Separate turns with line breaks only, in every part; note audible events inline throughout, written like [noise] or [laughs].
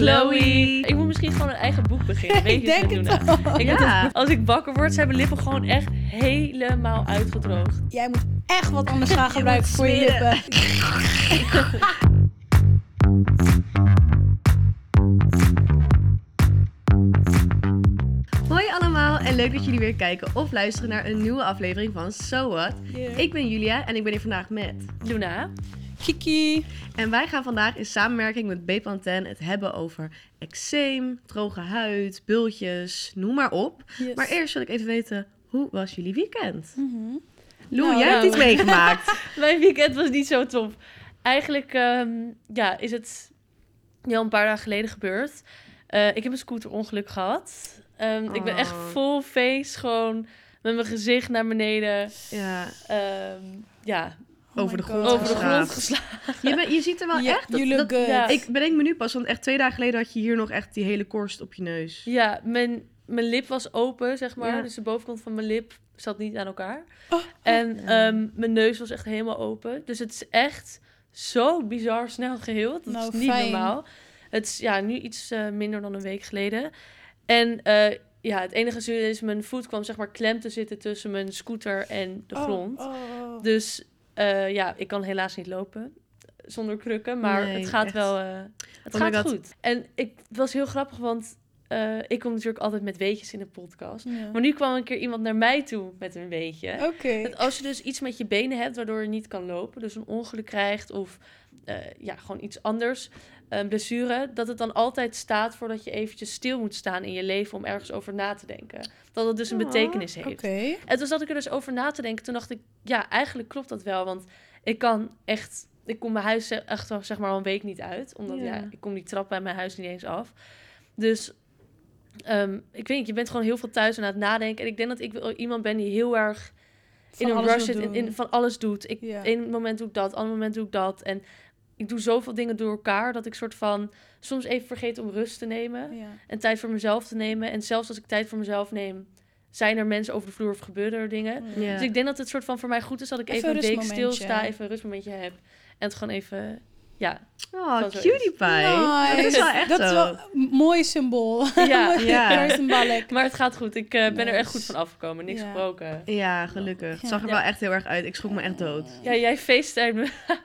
Chloe. Ik moet misschien gewoon een eigen boek beginnen. [laughs] Weet
Ik
je
denk het.
Ik
Ja.
het- als ik wakker word, zijn mijn lippen gewoon echt helemaal uitgedroogd.
Jij moet echt wat anders gaan [laughs] gebruiken voor je lippen. [laughs]
Hoi allemaal en leuk dat jullie weer kijken of luisteren naar een nieuwe aflevering van So What. Ik ben Julia en ik ben hier vandaag met.
Luna,
Kiki.
En wij gaan vandaag in samenwerking met Bepanthen het hebben over eczeem, droge huid, bultjes, noem maar op.
Yes.
Maar eerst wil ik even weten, hoe was jullie weekend?
Mhm.
Lou,
Nou,
jij hebt
nou.
iets meegemaakt. [laughs]
mijn weekend was niet zo top. Eigenlijk ehm, ja, is het al een paar dagen geleden gebeurd. Eh, ik heb een scooterongeluk gehad. Ehm, Ik ben echt
Oh.
vol face, gewoon met mijn gezicht naar beneden.
ja,
ehm, ja,
Oh
over de grond
over de
geslagen.
grond geslagen.
je, je ziet er wel echt... dat-
you look
dat-
good.
ja.
Ik bedenk me nu pas, want echt twee dagen geleden had je hier nog echt die hele korst op je neus.
Ja, mijn, mijn lip was open, zeg maar.
Ja.
Dus de bovenkant van mijn lip zat niet aan elkaar.
Oh.
En
Ja.
ehm, mijn neus was echt helemaal open. Dus het is echt zo bizar snel geheeld. Dat
Nou,
is niet
fijn.
normaal. Het is ja, nu iets eh, minder dan een week geleden. En eh, ja, het enige zuur is, mijn voet kwam zeg maar klem te zitten tussen mijn scooter en de
Oh,
grond.
oh, oh.
Dus eh, ja, ik kan helaas niet lopen zonder krukken, maar
Nee,
het gaat
echt.
wel eh, het
Oh
gaat goed. En ik, het was heel grappig, want eh, ik kom natuurlijk altijd met weetjes in de podcast.
Ja.
Maar nu kwam een keer iemand naar mij toe met een weetje. Dat als je dus iets met je benen hebt waardoor je niet kan lopen, dus een ongeluk krijgt of eh, ja, gewoon iets anders, een blessure, dat het dan altijd staat voordat je eventjes stil moet staan in je leven om ergens over na te denken. Dat het dus een
Oh,
betekenis
Oké.
heeft. En toen zat ik er dus over na te denken. Toen dacht ik, ja, eigenlijk klopt dat wel. Want ik kan echt... Ik kom mijn huis echt wel, zeg maar al een week niet uit. Omdat ja.
Ja.
ik kom die trap bij mijn huis niet eens af. Dus ehm, ik weet niet, je bent gewoon heel veel thuis aan het nadenken. En ik denk dat ik iemand ben die heel erg
Van
in een rush zit. In- van alles doet. Ik,
Ja.
Eén moment doe ik dat, ander moment doe ik dat. En ik doe zoveel dingen door elkaar dat ik soort van soms even vergeet om rust te nemen
Ja.
en tijd voor mezelf te nemen. En zelfs als ik tijd voor mezelf neem, zijn er mensen over de vloer of gebeuren er dingen.
Ja.
Dus ik denk dat het soort van voor mij goed is dat ik
Even
even,
een
week stilsta, even een rustmomentje heb. En het gewoon even, ja.
Oh, cutie pie. Dat is wel echt
Dat is wel een mooi symbool. [laughs] [laughs]
Ja,
ja.
Maar het gaat goed. Ik eh, ben er echt goed van afgekomen. Niks
Ja.
gebroken.
Ja, gelukkig. Het zag er
Ja.
wel echt heel erg uit. Ik schrok me echt dood.
Ja, jij facetime me. [laughs]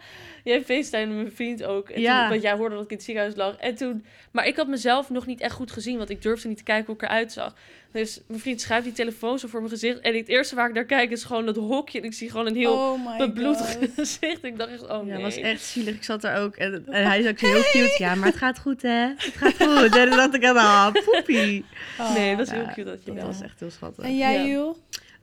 jij facetime mijn vriend ook. En
Ja.
toen, want jij hoorde dat ik in het ziekenhuis lag. En toen, maar ik had mezelf nog niet echt goed gezien, want ik durfde niet te kijken hoe ik eruit zag. Dus mijn vriend schuift die telefoon zo voor mijn gezicht. En het eerste waar ik naar kijk is gewoon dat hokje. En ik zie gewoon een heel
oh
bebloed [laughs] gezicht. Ik dacht echt, oh nee.
Ja, was echt zielig. Ik zat er ook. En, en hij is ook zo heel cute. Ja, maar het gaat goed, hè? Het gaat goed. En dan dacht ik, ah, poepie.
Oh.
Nee, dat is
Ja,
heel cute dat je
Dat was echt heel schattig.
En jij,
Ja.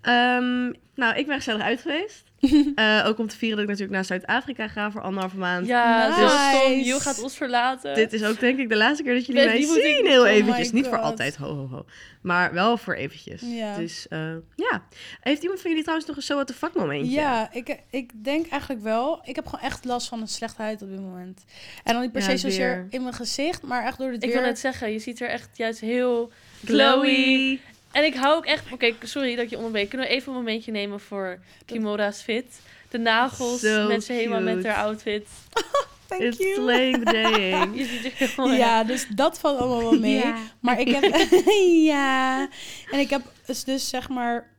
Ehm, nou, ik ben gezellig uit geweest. [laughs] Eh, ook om te vieren dat ik natuurlijk naar Zuid-Afrika ga voor anderhalve maand.
Ja,
Nice.
zo stom. Jo gaat ons verlaten.
Dit is ook denk ik de laatste keer dat jullie mij
ik-
zien. Heel
Oh
eventjes. Niet voor altijd, ho, ho, ho. Maar wel voor eventjes.
Ja.
Dus eh, ja. Heeft iemand van jullie trouwens nog een zo what the fuck momentje?
Ja, ik, ik denk eigenlijk wel. Ik heb gewoon echt last van een slechte huid op dit moment. En dan niet per
Ja,
se zozeer in mijn gezicht, maar echt door het
Ik
weer.
wil net zeggen, je ziet er echt juist heel glowy. En ik hou ook echt... Oké, sorry dat ik je onderbreek. Kunnen we even een momentje nemen voor Kimora's fit? De nagels, mensen helemaal met haar outfit. [laughs]
Thank
It's
you. [laughs]
heel
Ja, dus dat valt allemaal wel mee.
Ja.
Maar ik heb... [laughs] ja. En ik heb dus, dus zeg maar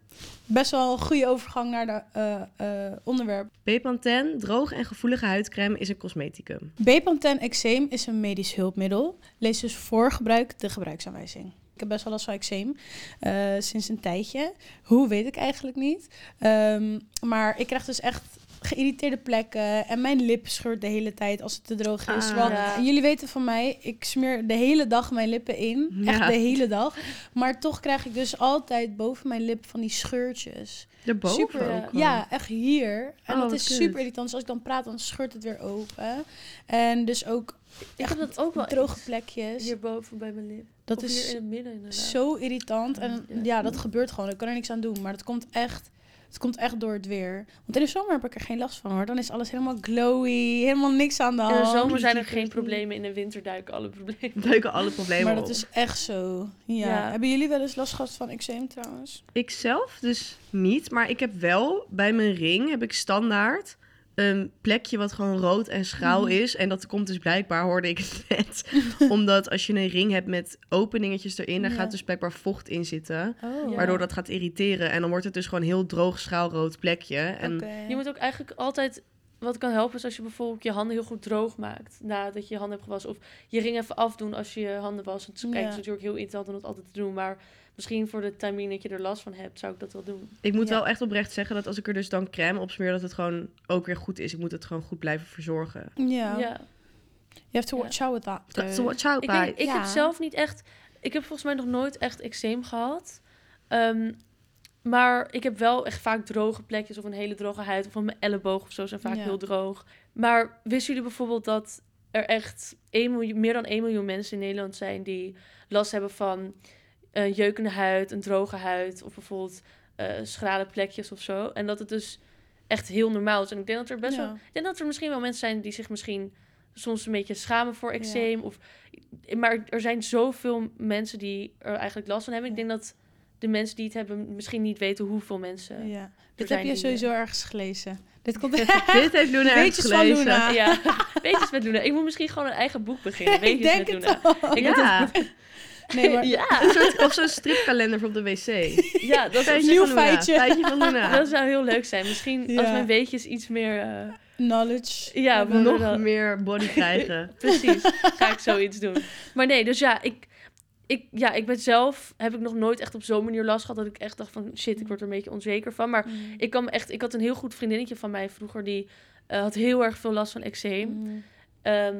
best wel een goede overgang naar de eh, eh, onderwerp.
Bepanthen, droog en gevoelige huidcreme, is een cosmeticum.
Bepanthen eczeem is een medisch hulpmiddel. Lees dus voor gebruik de gebruiksaanwijzing. Ik heb best wel last van eczeem eh, sinds een tijdje. Hoe weet ik eigenlijk niet. Ehm, maar ik krijg dus echt geïrriteerde plekken en mijn lip scheurt de hele tijd als het te droog is.
Ah.
Want
Ja.
jullie weten van mij, ik smeer de hele dag mijn lippen in. Echt de hele dag. Maar toch krijg ik dus altijd boven mijn lip van die scheurtjes.
Daarboven
Super,
ook wel.
Ja, echt hier. En
Oh,
dat
wat
is super irritant. Dus als ik dan praat, dan scheurt het weer open. En dus ook
Ik heb dat ook wel
droge plekjes.
Hierboven bij mijn lip.
dat
of
is
hier in het midden
zo irritant. En
Ja.
ja. dat gebeurt gewoon. Ik kan er niks aan doen. Maar dat komt echt, het komt echt door het weer. Want in de zomer heb ik er geen last van hoor. Dan is alles helemaal glowy. Helemaal niks aan de
In
hand.
de zomer zijn er geen problemen. In de winter duiken alle problemen. [laughs]
Leuke alle problemen
Maar dat
op.
is echt zo. Ja.
Ja.
Hebben jullie wel eens last gehad van eczeem trouwens?
Ik zelf dus niet, maar ik heb wel bij mijn ring heb ik standaard een plekje wat gewoon rood en schraal
Mhm.
is. En dat komt dus blijkbaar, hoorde ik het [laughs] net. [laughs] Omdat als je een ring hebt met openingetjes erin, dan
Ja.
gaat dus blijkbaar vocht in zitten.
Oh.
Waardoor dat gaat irriteren. En dan wordt het dus gewoon een heel droog schraalrood plekje. En.
Je moet ook eigenlijk altijd... Wat kan helpen is als je bijvoorbeeld je handen heel goed droog maakt. Nadat je je handen hebt gewassen. Of je ring even afdoen als je je handen was. Het is, kijk,
Ja.
het is natuurlijk heel irritant om dat altijd te doen. Maar misschien voor de timing dat je er last van hebt, zou ik dat wel doen.
ik moet
Ja.
wel echt oprecht zeggen dat als ik er dus dan crème op smeer, dat het gewoon ook weer goed is. Ik moet het gewoon goed blijven verzorgen.
Ja.
ja.
You have to
Ja.
watch out with that.
Watch out,
Ik, heb zelf niet echt... Ik heb volgens mij nog nooit echt eczeem gehad. Ehm, maar ik heb wel echt vaak droge plekjes of een hele droge huid. Of van mijn elleboog of zo zijn vaak
Ja.
heel droog. Maar wisten jullie bijvoorbeeld dat er echt 1 miljoen, meer dan 1 miljoen mensen in Nederland zijn... die last hebben van een jeukende huid, een droge huid... of bijvoorbeeld eh schrale plekjes of zo. En dat het dus echt heel normaal is. En ik denk dat er best
Ja.
wel... Ik denk dat er misschien wel mensen zijn die zich misschien soms een beetje schamen voor eczeem. Of, maar er zijn zoveel mensen die er eigenlijk last van hebben. Ik denk dat de mensen die het hebben misschien niet weten hoeveel mensen...
Ja. Dit heb je sowieso ergens gelezen. Dit komt [laughs]
Dit heeft Luna ergens
Weetjes van
gelezen.
Luna.
Ja, weetjes met Luna. Ik moet misschien gewoon een eigen boek beginnen. [laughs]
ik
Weetjes
denk
met
het
Luna.
al.
Ik
Ja,
Nee, maar [laughs]
ja,
een soort, of zo'n stripkalender voor op de wc. [laughs]
ja, dat, is zich-
Nieuw
van
feitje.
Feitje van Luna. [laughs]
dat zou heel leuk zijn. Misschien als mijn weetjes iets meer... eh,
knowledge.
ja, we-
Nog meer body krijgen.
Precies, ga ik zoiets doen. Maar nee, dus ja, ik, ik, ja, ik ben zelf, heb ik nog nooit echt op zo'n manier last gehad dat ik echt dacht van shit, ik word er een beetje onzeker van. Maar
Mm.
ik kan echt, ik had een heel goed vriendinnetje van mij vroeger die eh, had heel erg veel last van eczeem.
Mm.
Ehm,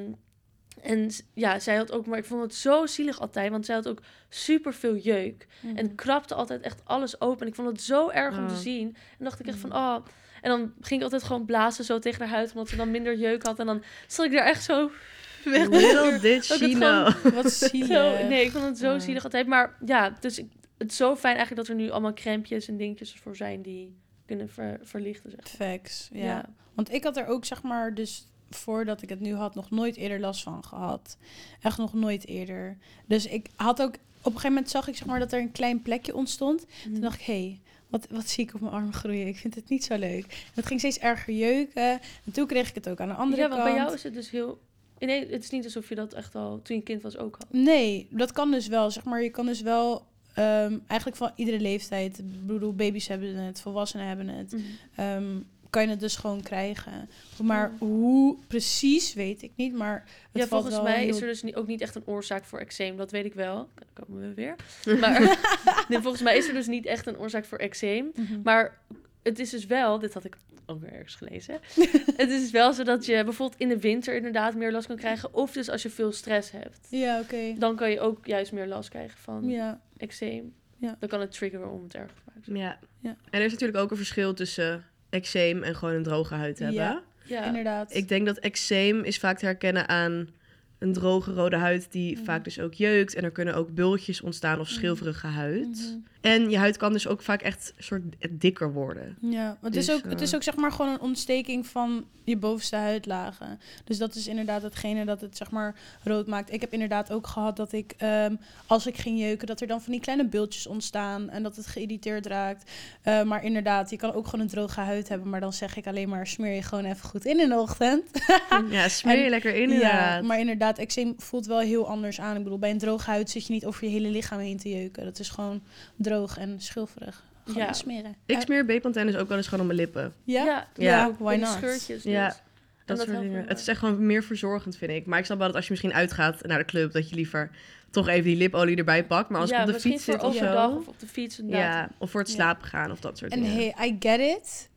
en ja, zij had ook, maar ik vond het zo zielig altijd, want zij had ook super veel jeuk.
Mm.
En krapte altijd echt alles open. En ik vond het zo erg om te zien. En dacht ik echt van, oh. En dan ging ik altijd gewoon blazen zo tegen haar huid, omdat ze dan minder jeuk had. En dan zat ik daar echt zo [laughs] weg.
Little did she know. [laughs]
Wat zielig.
Zo, nee, ik vond het zo zielig altijd. Maar ja, dus ik, het is zo fijn eigenlijk dat er nu allemaal crèmpjes en dingetjes voor zijn die kunnen ver- verlichten. Zeg. maar.
Facts, ja.
Ja.
Want ik had er ook, zeg maar, dus voordat ik het nu had, nog nooit eerder last van gehad. Echt nog nooit eerder. Dus ik had ook, op een gegeven moment zag ik, zeg maar, dat er een klein plekje ontstond. Toen dacht ik, hé, hey, wat, wat zie ik op mijn arm groeien? Ik vind het niet zo leuk. En het ging steeds erger jeuken. En toen kreeg ik het ook aan de andere
ja, want
kant.
bij jou is het dus heel... Nee, het is niet alsof je dat echt al toen je kind was ook had.
Nee, dat kan dus wel. Zeg maar, je kan dus wel ehm, eigenlijk van iedere leeftijd. Ik bedoel, baby's hebben het, volwassenen hebben het. ehm, kan je het dus gewoon krijgen. Maar hoe precies, weet ik niet. Maar het
Ja,
valt
volgens mij
heel-
is er dus niet, ook niet echt een oorzaak voor eczeem. Dat weet ik wel. Dan komen we weer. [laughs] Maar [laughs] nee, volgens mij is er dus niet echt een oorzaak voor eczeem.
Mhm.
Maar het is dus wel, dit had ik ook weer ergens gelezen. [laughs] het is dus wel zo dat je bijvoorbeeld in de winter inderdaad meer last kan krijgen. Of dus als je veel stress hebt.
Ja, oké.
Dan kan je ook juist meer last krijgen van
Ja,
eczeem.
Ja.
Dan kan het triggeren om het erger te maken.
Ja.
Ja.
En er is natuurlijk ook een verschil tussen eczeem en gewoon een droge huid hebben.
Ja.
Ja,
inderdaad.
Ik denk dat eczeem is vaak te herkennen aan een droge rode huid die
Mhm.
vaak dus ook jeukt. En er kunnen ook bultjes ontstaan of
Mhm.
schilferige huid.
Mhm.
En je huid kan dus ook vaak echt soort dikker worden.
Ja, het, is
Dus,
ook, het
eh,
is ook zeg maar gewoon een ontsteking van je bovenste huidlagen. Dus dat is inderdaad hetgene dat het zeg maar rood maakt. Ik heb inderdaad ook gehad dat ik, ehm, als ik ging jeuken, dat er dan van die kleine bultjes ontstaan en dat het geïrriteerd raakt. Eh, maar inderdaad, je kan ook gewoon een droge huid hebben, maar dan zeg ik alleen maar smeer je gewoon even goed in in de ochtend.
Ja, [laughs] smeer je
En-
lekker in
Ja,
inderdaad.
maar inderdaad, eczeem voelt wel heel anders aan. Ik bedoel, bij een droge huid zit je niet over je hele lichaam heen te jeuken. Dat is gewoon droog en schilferig. Gewoon
Ja.
smeren.
Ik smeer B-pantene dus ook wel eens gewoon op mijn lippen.
ja?
ja,
Ja.
why not?
scheurtjes.
Ja.
dus.
Dat,
dat
soort dingen. Het is echt gewoon meer verzorgend, vind ik. Maar ik snap wel dat als je misschien uitgaat naar de club, dat je liever toch even die lipolie erbij pakt. Maar als
ja,
ik op de fiets
voor
zit of
of op de fiets inderdaad.
Ja, of voor het
Ja.
slapen gaan of dat soort
En
dingen.
hey, I get it.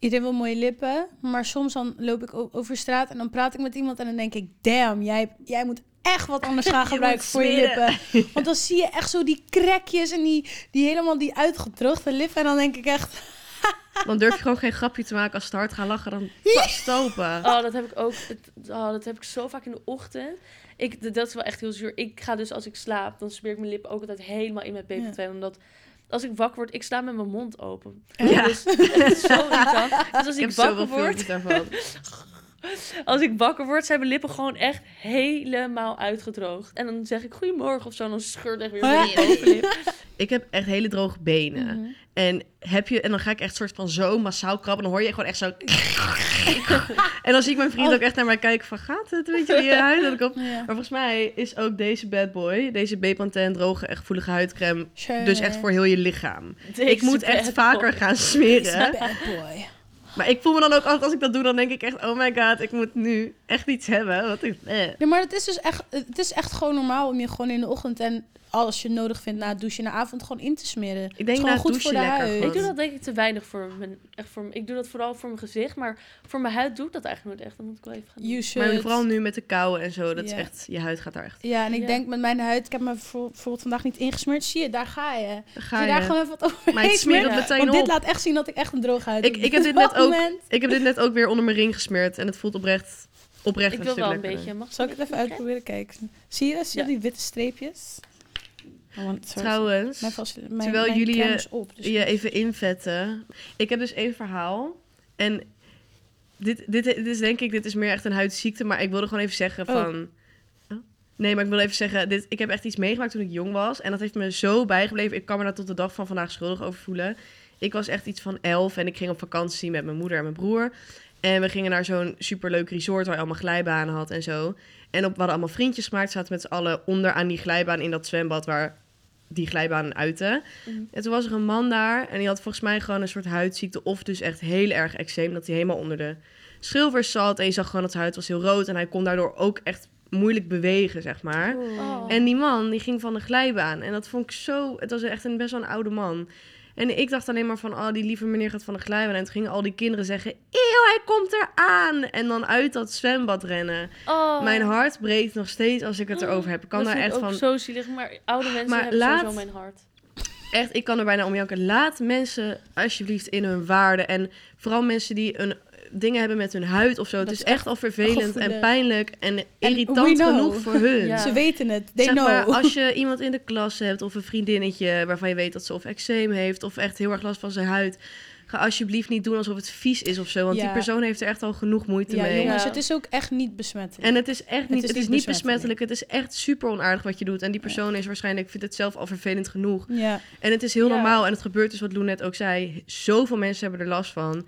Iedereen wil mooie lippen. Maar soms dan loop ik over straat en dan praat ik met iemand en dan denk ik... Damn, jij, jij moet echt wat anders [laughs] gaan gebruiken voor je lippen. [laughs] Want dan zie je echt zo die krekjes en die, die helemaal die uitgedroogde lippen. En dan denk ik echt... [laughs]
Dan durf je gewoon geen grapje te maken als ze te hard gaan lachen. Dan stopen.
Oh, dat heb ik ook. het- Oh, dat heb ik zo vaak in de ochtend. Ik, dat is wel echt heel zuur. Ik ga dus als ik slaap, dan smeer ik mijn lippen ook altijd helemaal in met PP2. Omdat als ik wakker word, ik sla met mijn mond open.
Ja.
Dus het is zo irritant. Dus als
Ik
ik, wakker word. [laughs] Als ik wakker word, zijn mijn lippen gewoon echt helemaal uitgedroogd. En dan zeg ik goedemorgen of zo, en dan scheurt echt weer
Oh
mijn bovenlip.
Ik heb echt hele droge benen.
Mhm.
En heb je, en dan ga ik echt soort van zo massaal krabben. En dan hoor je gewoon echt zo. [laughs] en dan zie ik mijn vriend
Oh.
ook echt naar mij kijken van gaat het? Weet je, je huid dat ik op.
Ja.
Maar volgens mij is ook deze bad boy, deze Bepanthen droge en gevoelige huidcreme, dus echt voor heel je lichaam.
Deze
ik moet echt vaker
boy.
gaan smeren.
bad boy.
Maar ik voel me dan ook altijd, als ik dat doe, dan denk ik echt, oh my god, ik moet nu echt iets hebben. Wat ik, eh.
Nee, maar het is dus echt, het is echt gewoon normaal om je gewoon in de ochtend en als je het nodig vindt na het douchen in de avond gewoon in te smeren. Het is
denk
gewoon
na
goed voor de huid.
Ik doe dat denk ik te weinig voor mijn... Echt voor, ik doe dat vooral voor mijn gezicht, maar voor mijn huid doe ik dat eigenlijk nooit echt. Dan moet ik wel even gaan doen.
You should.
Maar vooral nu met de kou en zo, dat is echt, je huid gaat daar echt.
Ja, en ik
Ja.
denk met mijn huid, ik heb me voor- bijvoorbeeld vandaag niet ingesmeerd. Zie je, daar ga je. Zie
ga
je daar
je.
gewoon even wat over
Maar het smeert
Ja.
het meteen
Want dit laat echt zien dat ik echt een droge huid
Ik,
heb.
ik, heb dit net ook, ik heb dit net ook weer onder mijn ring gesmeerd en het voelt oprecht, oprecht
Ik wil wel een beetje... Mag
Zal ik het even uitproberen? Kijk. Zie je, zie je
Ja.
die witte streepjes? Oh.
Trouwens,
Mijn, vast- mijn,
terwijl
mijn
jullie je-
op. Dus
je even invetten. Ik heb dus één verhaal. En dit, dit, dit is denk ik, dit is meer echt een huidziekte. Maar ik wilde gewoon even zeggen
Oh.
van... Nee, maar ik wil even zeggen, dit, ik heb echt iets meegemaakt toen ik jong was. En dat heeft me zo bijgebleven. Ik kan me daar tot de dag van vandaag schuldig over voelen. Ik was echt iets van elf en ik ging op vakantie met mijn moeder en mijn broer. En we gingen naar zo'n superleuk resort waar je allemaal glijbanen had en zo. En op, we hadden allemaal vriendjes gemaakt. Zaten met z'n allen onder aan die glijbaan in dat zwembad waar die glijbanen uiten.
Mhm.
En toen was er een man daar en die had volgens mij gewoon een soort huidziekte of dus echt heel erg eczeem. Dat hij helemaal onder de schilfers zat en je zag gewoon dat zijn huid was heel rood en hij kon daardoor ook echt moeilijk bewegen, zeg maar.
Oh.
En die man, die ging van de glijbaan. En dat vond ik zo... Het was echt een best wel een oude man. En ik dacht alleen maar van... Oh, die lieve meneer gaat van de glijbaan. En toen gingen al die kinderen zeggen... Eeuw, hij komt eraan! En dan uit dat zwembad rennen.
Oh.
Mijn hart breekt nog steeds als ik het erover heb. Ik kan
dat
daar echt van...
zo zielig, maar oude mensen
Maar
hebben
laat-
sowieso mijn hart.
Echt, ik kan er bijna om janken. Laat mensen alsjeblieft in hun waarde. En vooral mensen die een dingen hebben met hun huid of zo. Het
Dat
is
is
echt al vervelend en pijnlijk en irritant genoeg voor hun.
Ja.
Ze weten het. They
zeg
know.
maar, als je [laughs] iemand in de klas hebt of een vriendinnetje waarvan je weet dat ze of eczeem heeft of echt heel erg last van zijn huid, ga alsjeblieft niet doen alsof het vies is of zo, want die persoon heeft er echt al genoeg moeite
ja,
mee.
jongens,
Ja.
het is ook echt niet besmettelijk.
En het is echt niet,
is
het is
niet besmettelijk.
besmettelijk. Het is echt super onaardig wat je doet. En die persoon is waarschijnlijk, vindt het zelf al vervelend genoeg.
ja.
En het is heel
Ja.
normaal. En het gebeurt dus wat Lou net ook zei. Zoveel mensen hebben er last van.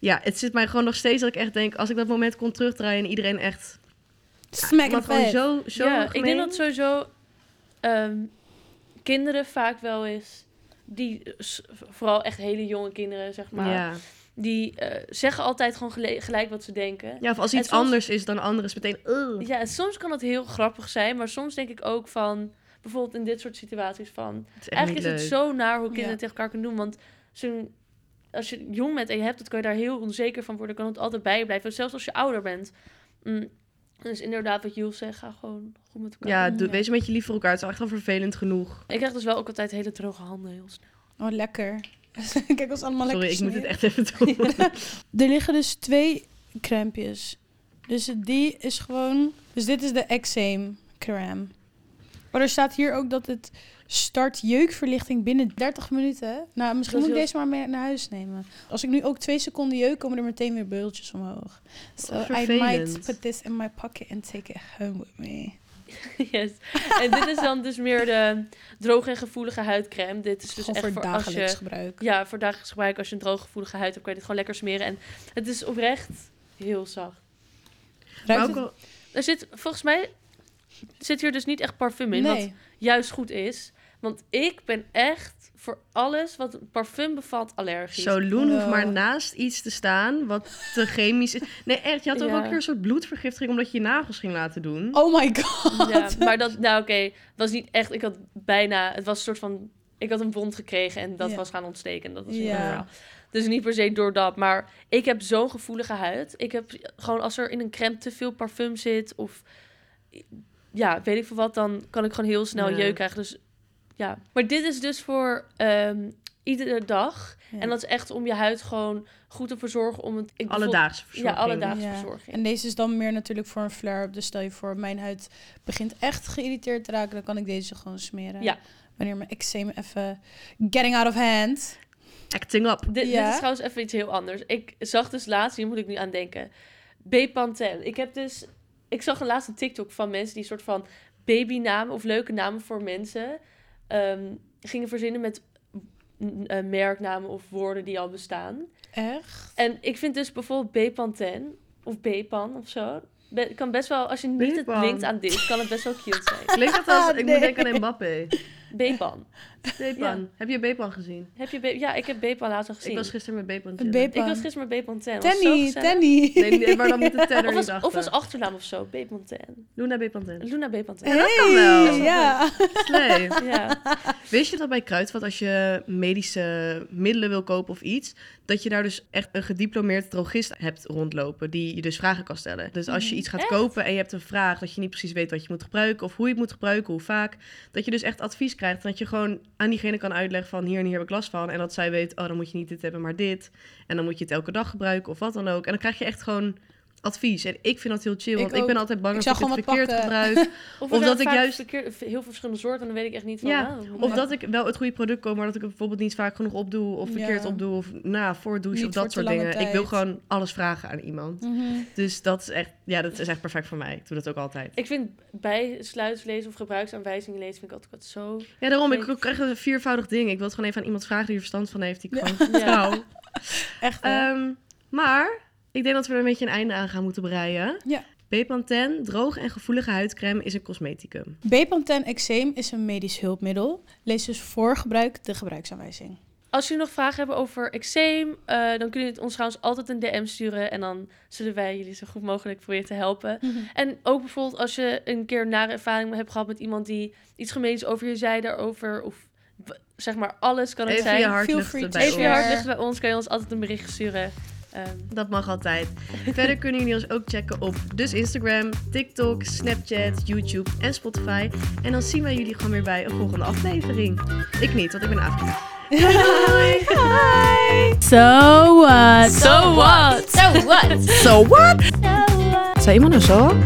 Ja, het zit mij gewoon nog steeds dat ik echt denk... als ik dat moment kon terugdraaien en iedereen echt...
Smack
maar
it
gewoon zo, zo
ja, ik denk dat sowieso ehm, kinderen vaak wel eens... Die, vooral echt hele jonge kinderen, zeg maar...
Ja.
Die eh, zeggen altijd gewoon gelijk wat ze denken.
ja, of als iets
soms-
anders is dan anderen is meteen... "Ugh."
Ja, en soms kan het heel grappig zijn, maar soms denk ik ook van... Bijvoorbeeld in dit soort situaties van...
Het is echt
Eigenlijk is het zo naar hoe kinderen
Ja.
tegen elkaar kunnen doen. Want zo'n- als je jong bent en je hebt het, kan je daar heel onzeker van worden. Kan het altijd bij je blijven. Zelfs als je ouder bent. Mm, dus inderdaad, wat Jules zegt, ga gewoon goed met elkaar.
Ja, doe,
Ja.
wees een beetje lief voor elkaar. Het is echt wel vervelend genoeg.
Ik krijg dus wel ook altijd hele droge handen, heel snel.
Oh, lekker. [laughs] Kijk, ons allemaal
Sorry,
lekker
ik moet het echt even doen. [laughs]
Er liggen dus twee crèmpjes. Dus die is gewoon... Dus dit is de eczeem crème. Maar er staat hier ook dat het start jeukverlichting binnen 30 minuten. Nou, misschien moet ik deze maar mee naar huis nemen. Als ik nu ook twee seconden jeuk, komen er meteen weer beeldjes omhoog. So I might put this in my pocket and take it home with me. [laughs]
yes. En dit is dan dus meer de droge en gevoelige huidcrème. Dit is dus
Gewoon
echt
voor
voor als
dagelijks
je...
gebruik.
Ja, voor dagelijks gebruik. Als je een droge gevoelige huid hebt, kan je dit gewoon lekker smeren. En het is oprecht heel zacht.
Ruikt
Maar ook
het?
al-
Er zit, volgens mij, zit hier dus niet echt parfum in. Wat juist goed is. Want ik ben echt voor alles wat parfum bevat allergisch.
Zo, Loen hoeft
Oh.
maar naast iets te staan wat te chemisch is. Nee, echt, je had ook
Ja.
een keer een soort bloedvergiftiging omdat je je nagels ging laten doen.
Oh my god.
Ja, maar dat, nou oké, het was niet echt, ik had bijna, het was een soort van, ik had een wond gekregen en dat
Ja.
was gaan ontsteken. Dat was verhaal. Dus niet per se door dat, maar ik heb zo'n gevoelige huid. Ik heb gewoon, als er in een crème te veel parfum zit of, ja, weet ik veel wat, dan kan ik gewoon heel snel
Ja.
jeuk krijgen. Dus ja, maar dit is dus voor ehm, iedere dag.
Ja.
En dat is echt om je huid gewoon goed te verzorgen om het... Ik
Alledaagse
Ja,
verzorging.
alledaagse
Ja.
verzorging.
En deze is dan meer natuurlijk voor een flare-up. Dus stel je voor, mijn huid begint echt geïrriteerd te raken, dan kan ik deze gewoon smeren.
Ja.
Wanneer mijn eczeem even getting out of hand.
Acting up.
Dit, is trouwens even iets heel anders. Ik zag dus laatst, hier moet ik nu aan denken. Bepanthen. Ik heb dus... Ik zag een laatste TikTok van mensen die soort van babynamen of leuke namen voor mensen ehm, gingen verzinnen met eh, merknamen of woorden die al bestaan.
Echt?
En ik vind dus bijvoorbeeld Bepanthen of Bepan of zo. be- kan best wel, als je niet het linkt aan dit, kan het best wel cute zijn.
Klinkt dat als... Ik [laughs]
nee.
moet denken aan Mbappé.
Bepan. [laughs]
Bepan. Heb je Bepan gezien?
Heb je Be- ja, ik heb Bepan laatst al gezien.
Ik was gisteren met Bepan.
Bepan.
Ik was gisteren met Bepanthen. Was zo
Tenny. Tenny.
Nee, maar dan moet de [laughs] tenner
Of
niet
als, of als achternaam of zo, Bepanthen.
Luna Bepanthen.
Luna Bepanthen.
Ja, dat kan wel.
Hey, ja. [laughs]
Ja.
Wist je dat bij Kruidvat, als je medische middelen wil kopen of iets, dat je daar dus echt een gediplomeerd drogist hebt rondlopen, die je dus vragen kan stellen. Dus als je iets gaat
Echt?
kopen en je hebt een vraag dat je niet precies weet wat je moet gebruiken of hoe je het moet gebruiken, hoe vaak, dat je dus echt advies krijgt. Dat je gewoon aan diegene kan uitleggen van hier en hier heb ik last van. En dat zij weet, oh dan moet je niet dit hebben, maar dit. En dan moet je het elke dag gebruiken of wat dan ook. En dan krijg je echt gewoon advies. En ik vind dat heel chill,
Ik
want ik, ben altijd bang
Ik
dat ik het verkeerd
wat pakken.
gebruik. [laughs]
Of,
Of dat ik juist-
verkeerd- heel veel verschillende soorten, en dan weet ik echt niet van...
Ja,
nou,
Of dat ik wel het goede product koop, maar dat ik het bijvoorbeeld niet vaak genoeg opdoe of verkeerd
Ja.
opdoe of na voor douche
Niet
of dat soort dingen. Ik wil gewoon alles vragen aan iemand.
Mhm.
Dus dat is echt, ja, dat is echt perfect voor mij. Ik doe dat ook altijd.
Ik vind bijsluitslezen of gebruiksaanwijzingen lezen vind ik altijd zo...
Ja, daarom, ik
Ik-
krijg een viervoudig ding. Ik wil het gewoon even aan iemand vragen die er verstand van heeft, die ik gewoon
Ja.
Echt?
Ehm, maar ik denk dat we er een beetje een einde aan gaan moeten breien.
Ja.
Bepanthen, droog en gevoelige huidcrème, is een cosmeticum.
Bepanthen eczeem is een medisch hulpmiddel. Lees dus voor gebruik de gebruiksaanwijzing.
Als jullie nog vragen hebben over eczeem, eh, dan kunnen jullie het ons trouwens altijd een DM sturen. En dan zullen wij jullie zo goed mogelijk proberen te helpen. En ook bijvoorbeeld als je een keer een nare ervaring hebt gehad met iemand die iets gemeens over je zei daarover. Of zeg maar alles kan het
Even
zijn.
je hart
Feel free to
Even je
ons.
hart bij ons, kan je ons altijd een bericht sturen. Ehm,
Dat mag altijd. Verder kunnen jullie ons ook checken op dus Instagram, TikTok, Snapchat, YouTube en Spotify. En dan zien wij jullie gewoon weer bij een volgende aflevering. Ik niet, want ik ben Afrika. Doei! [laughs]
So what?
so what? So what?
So what? Zei iemand nou zo?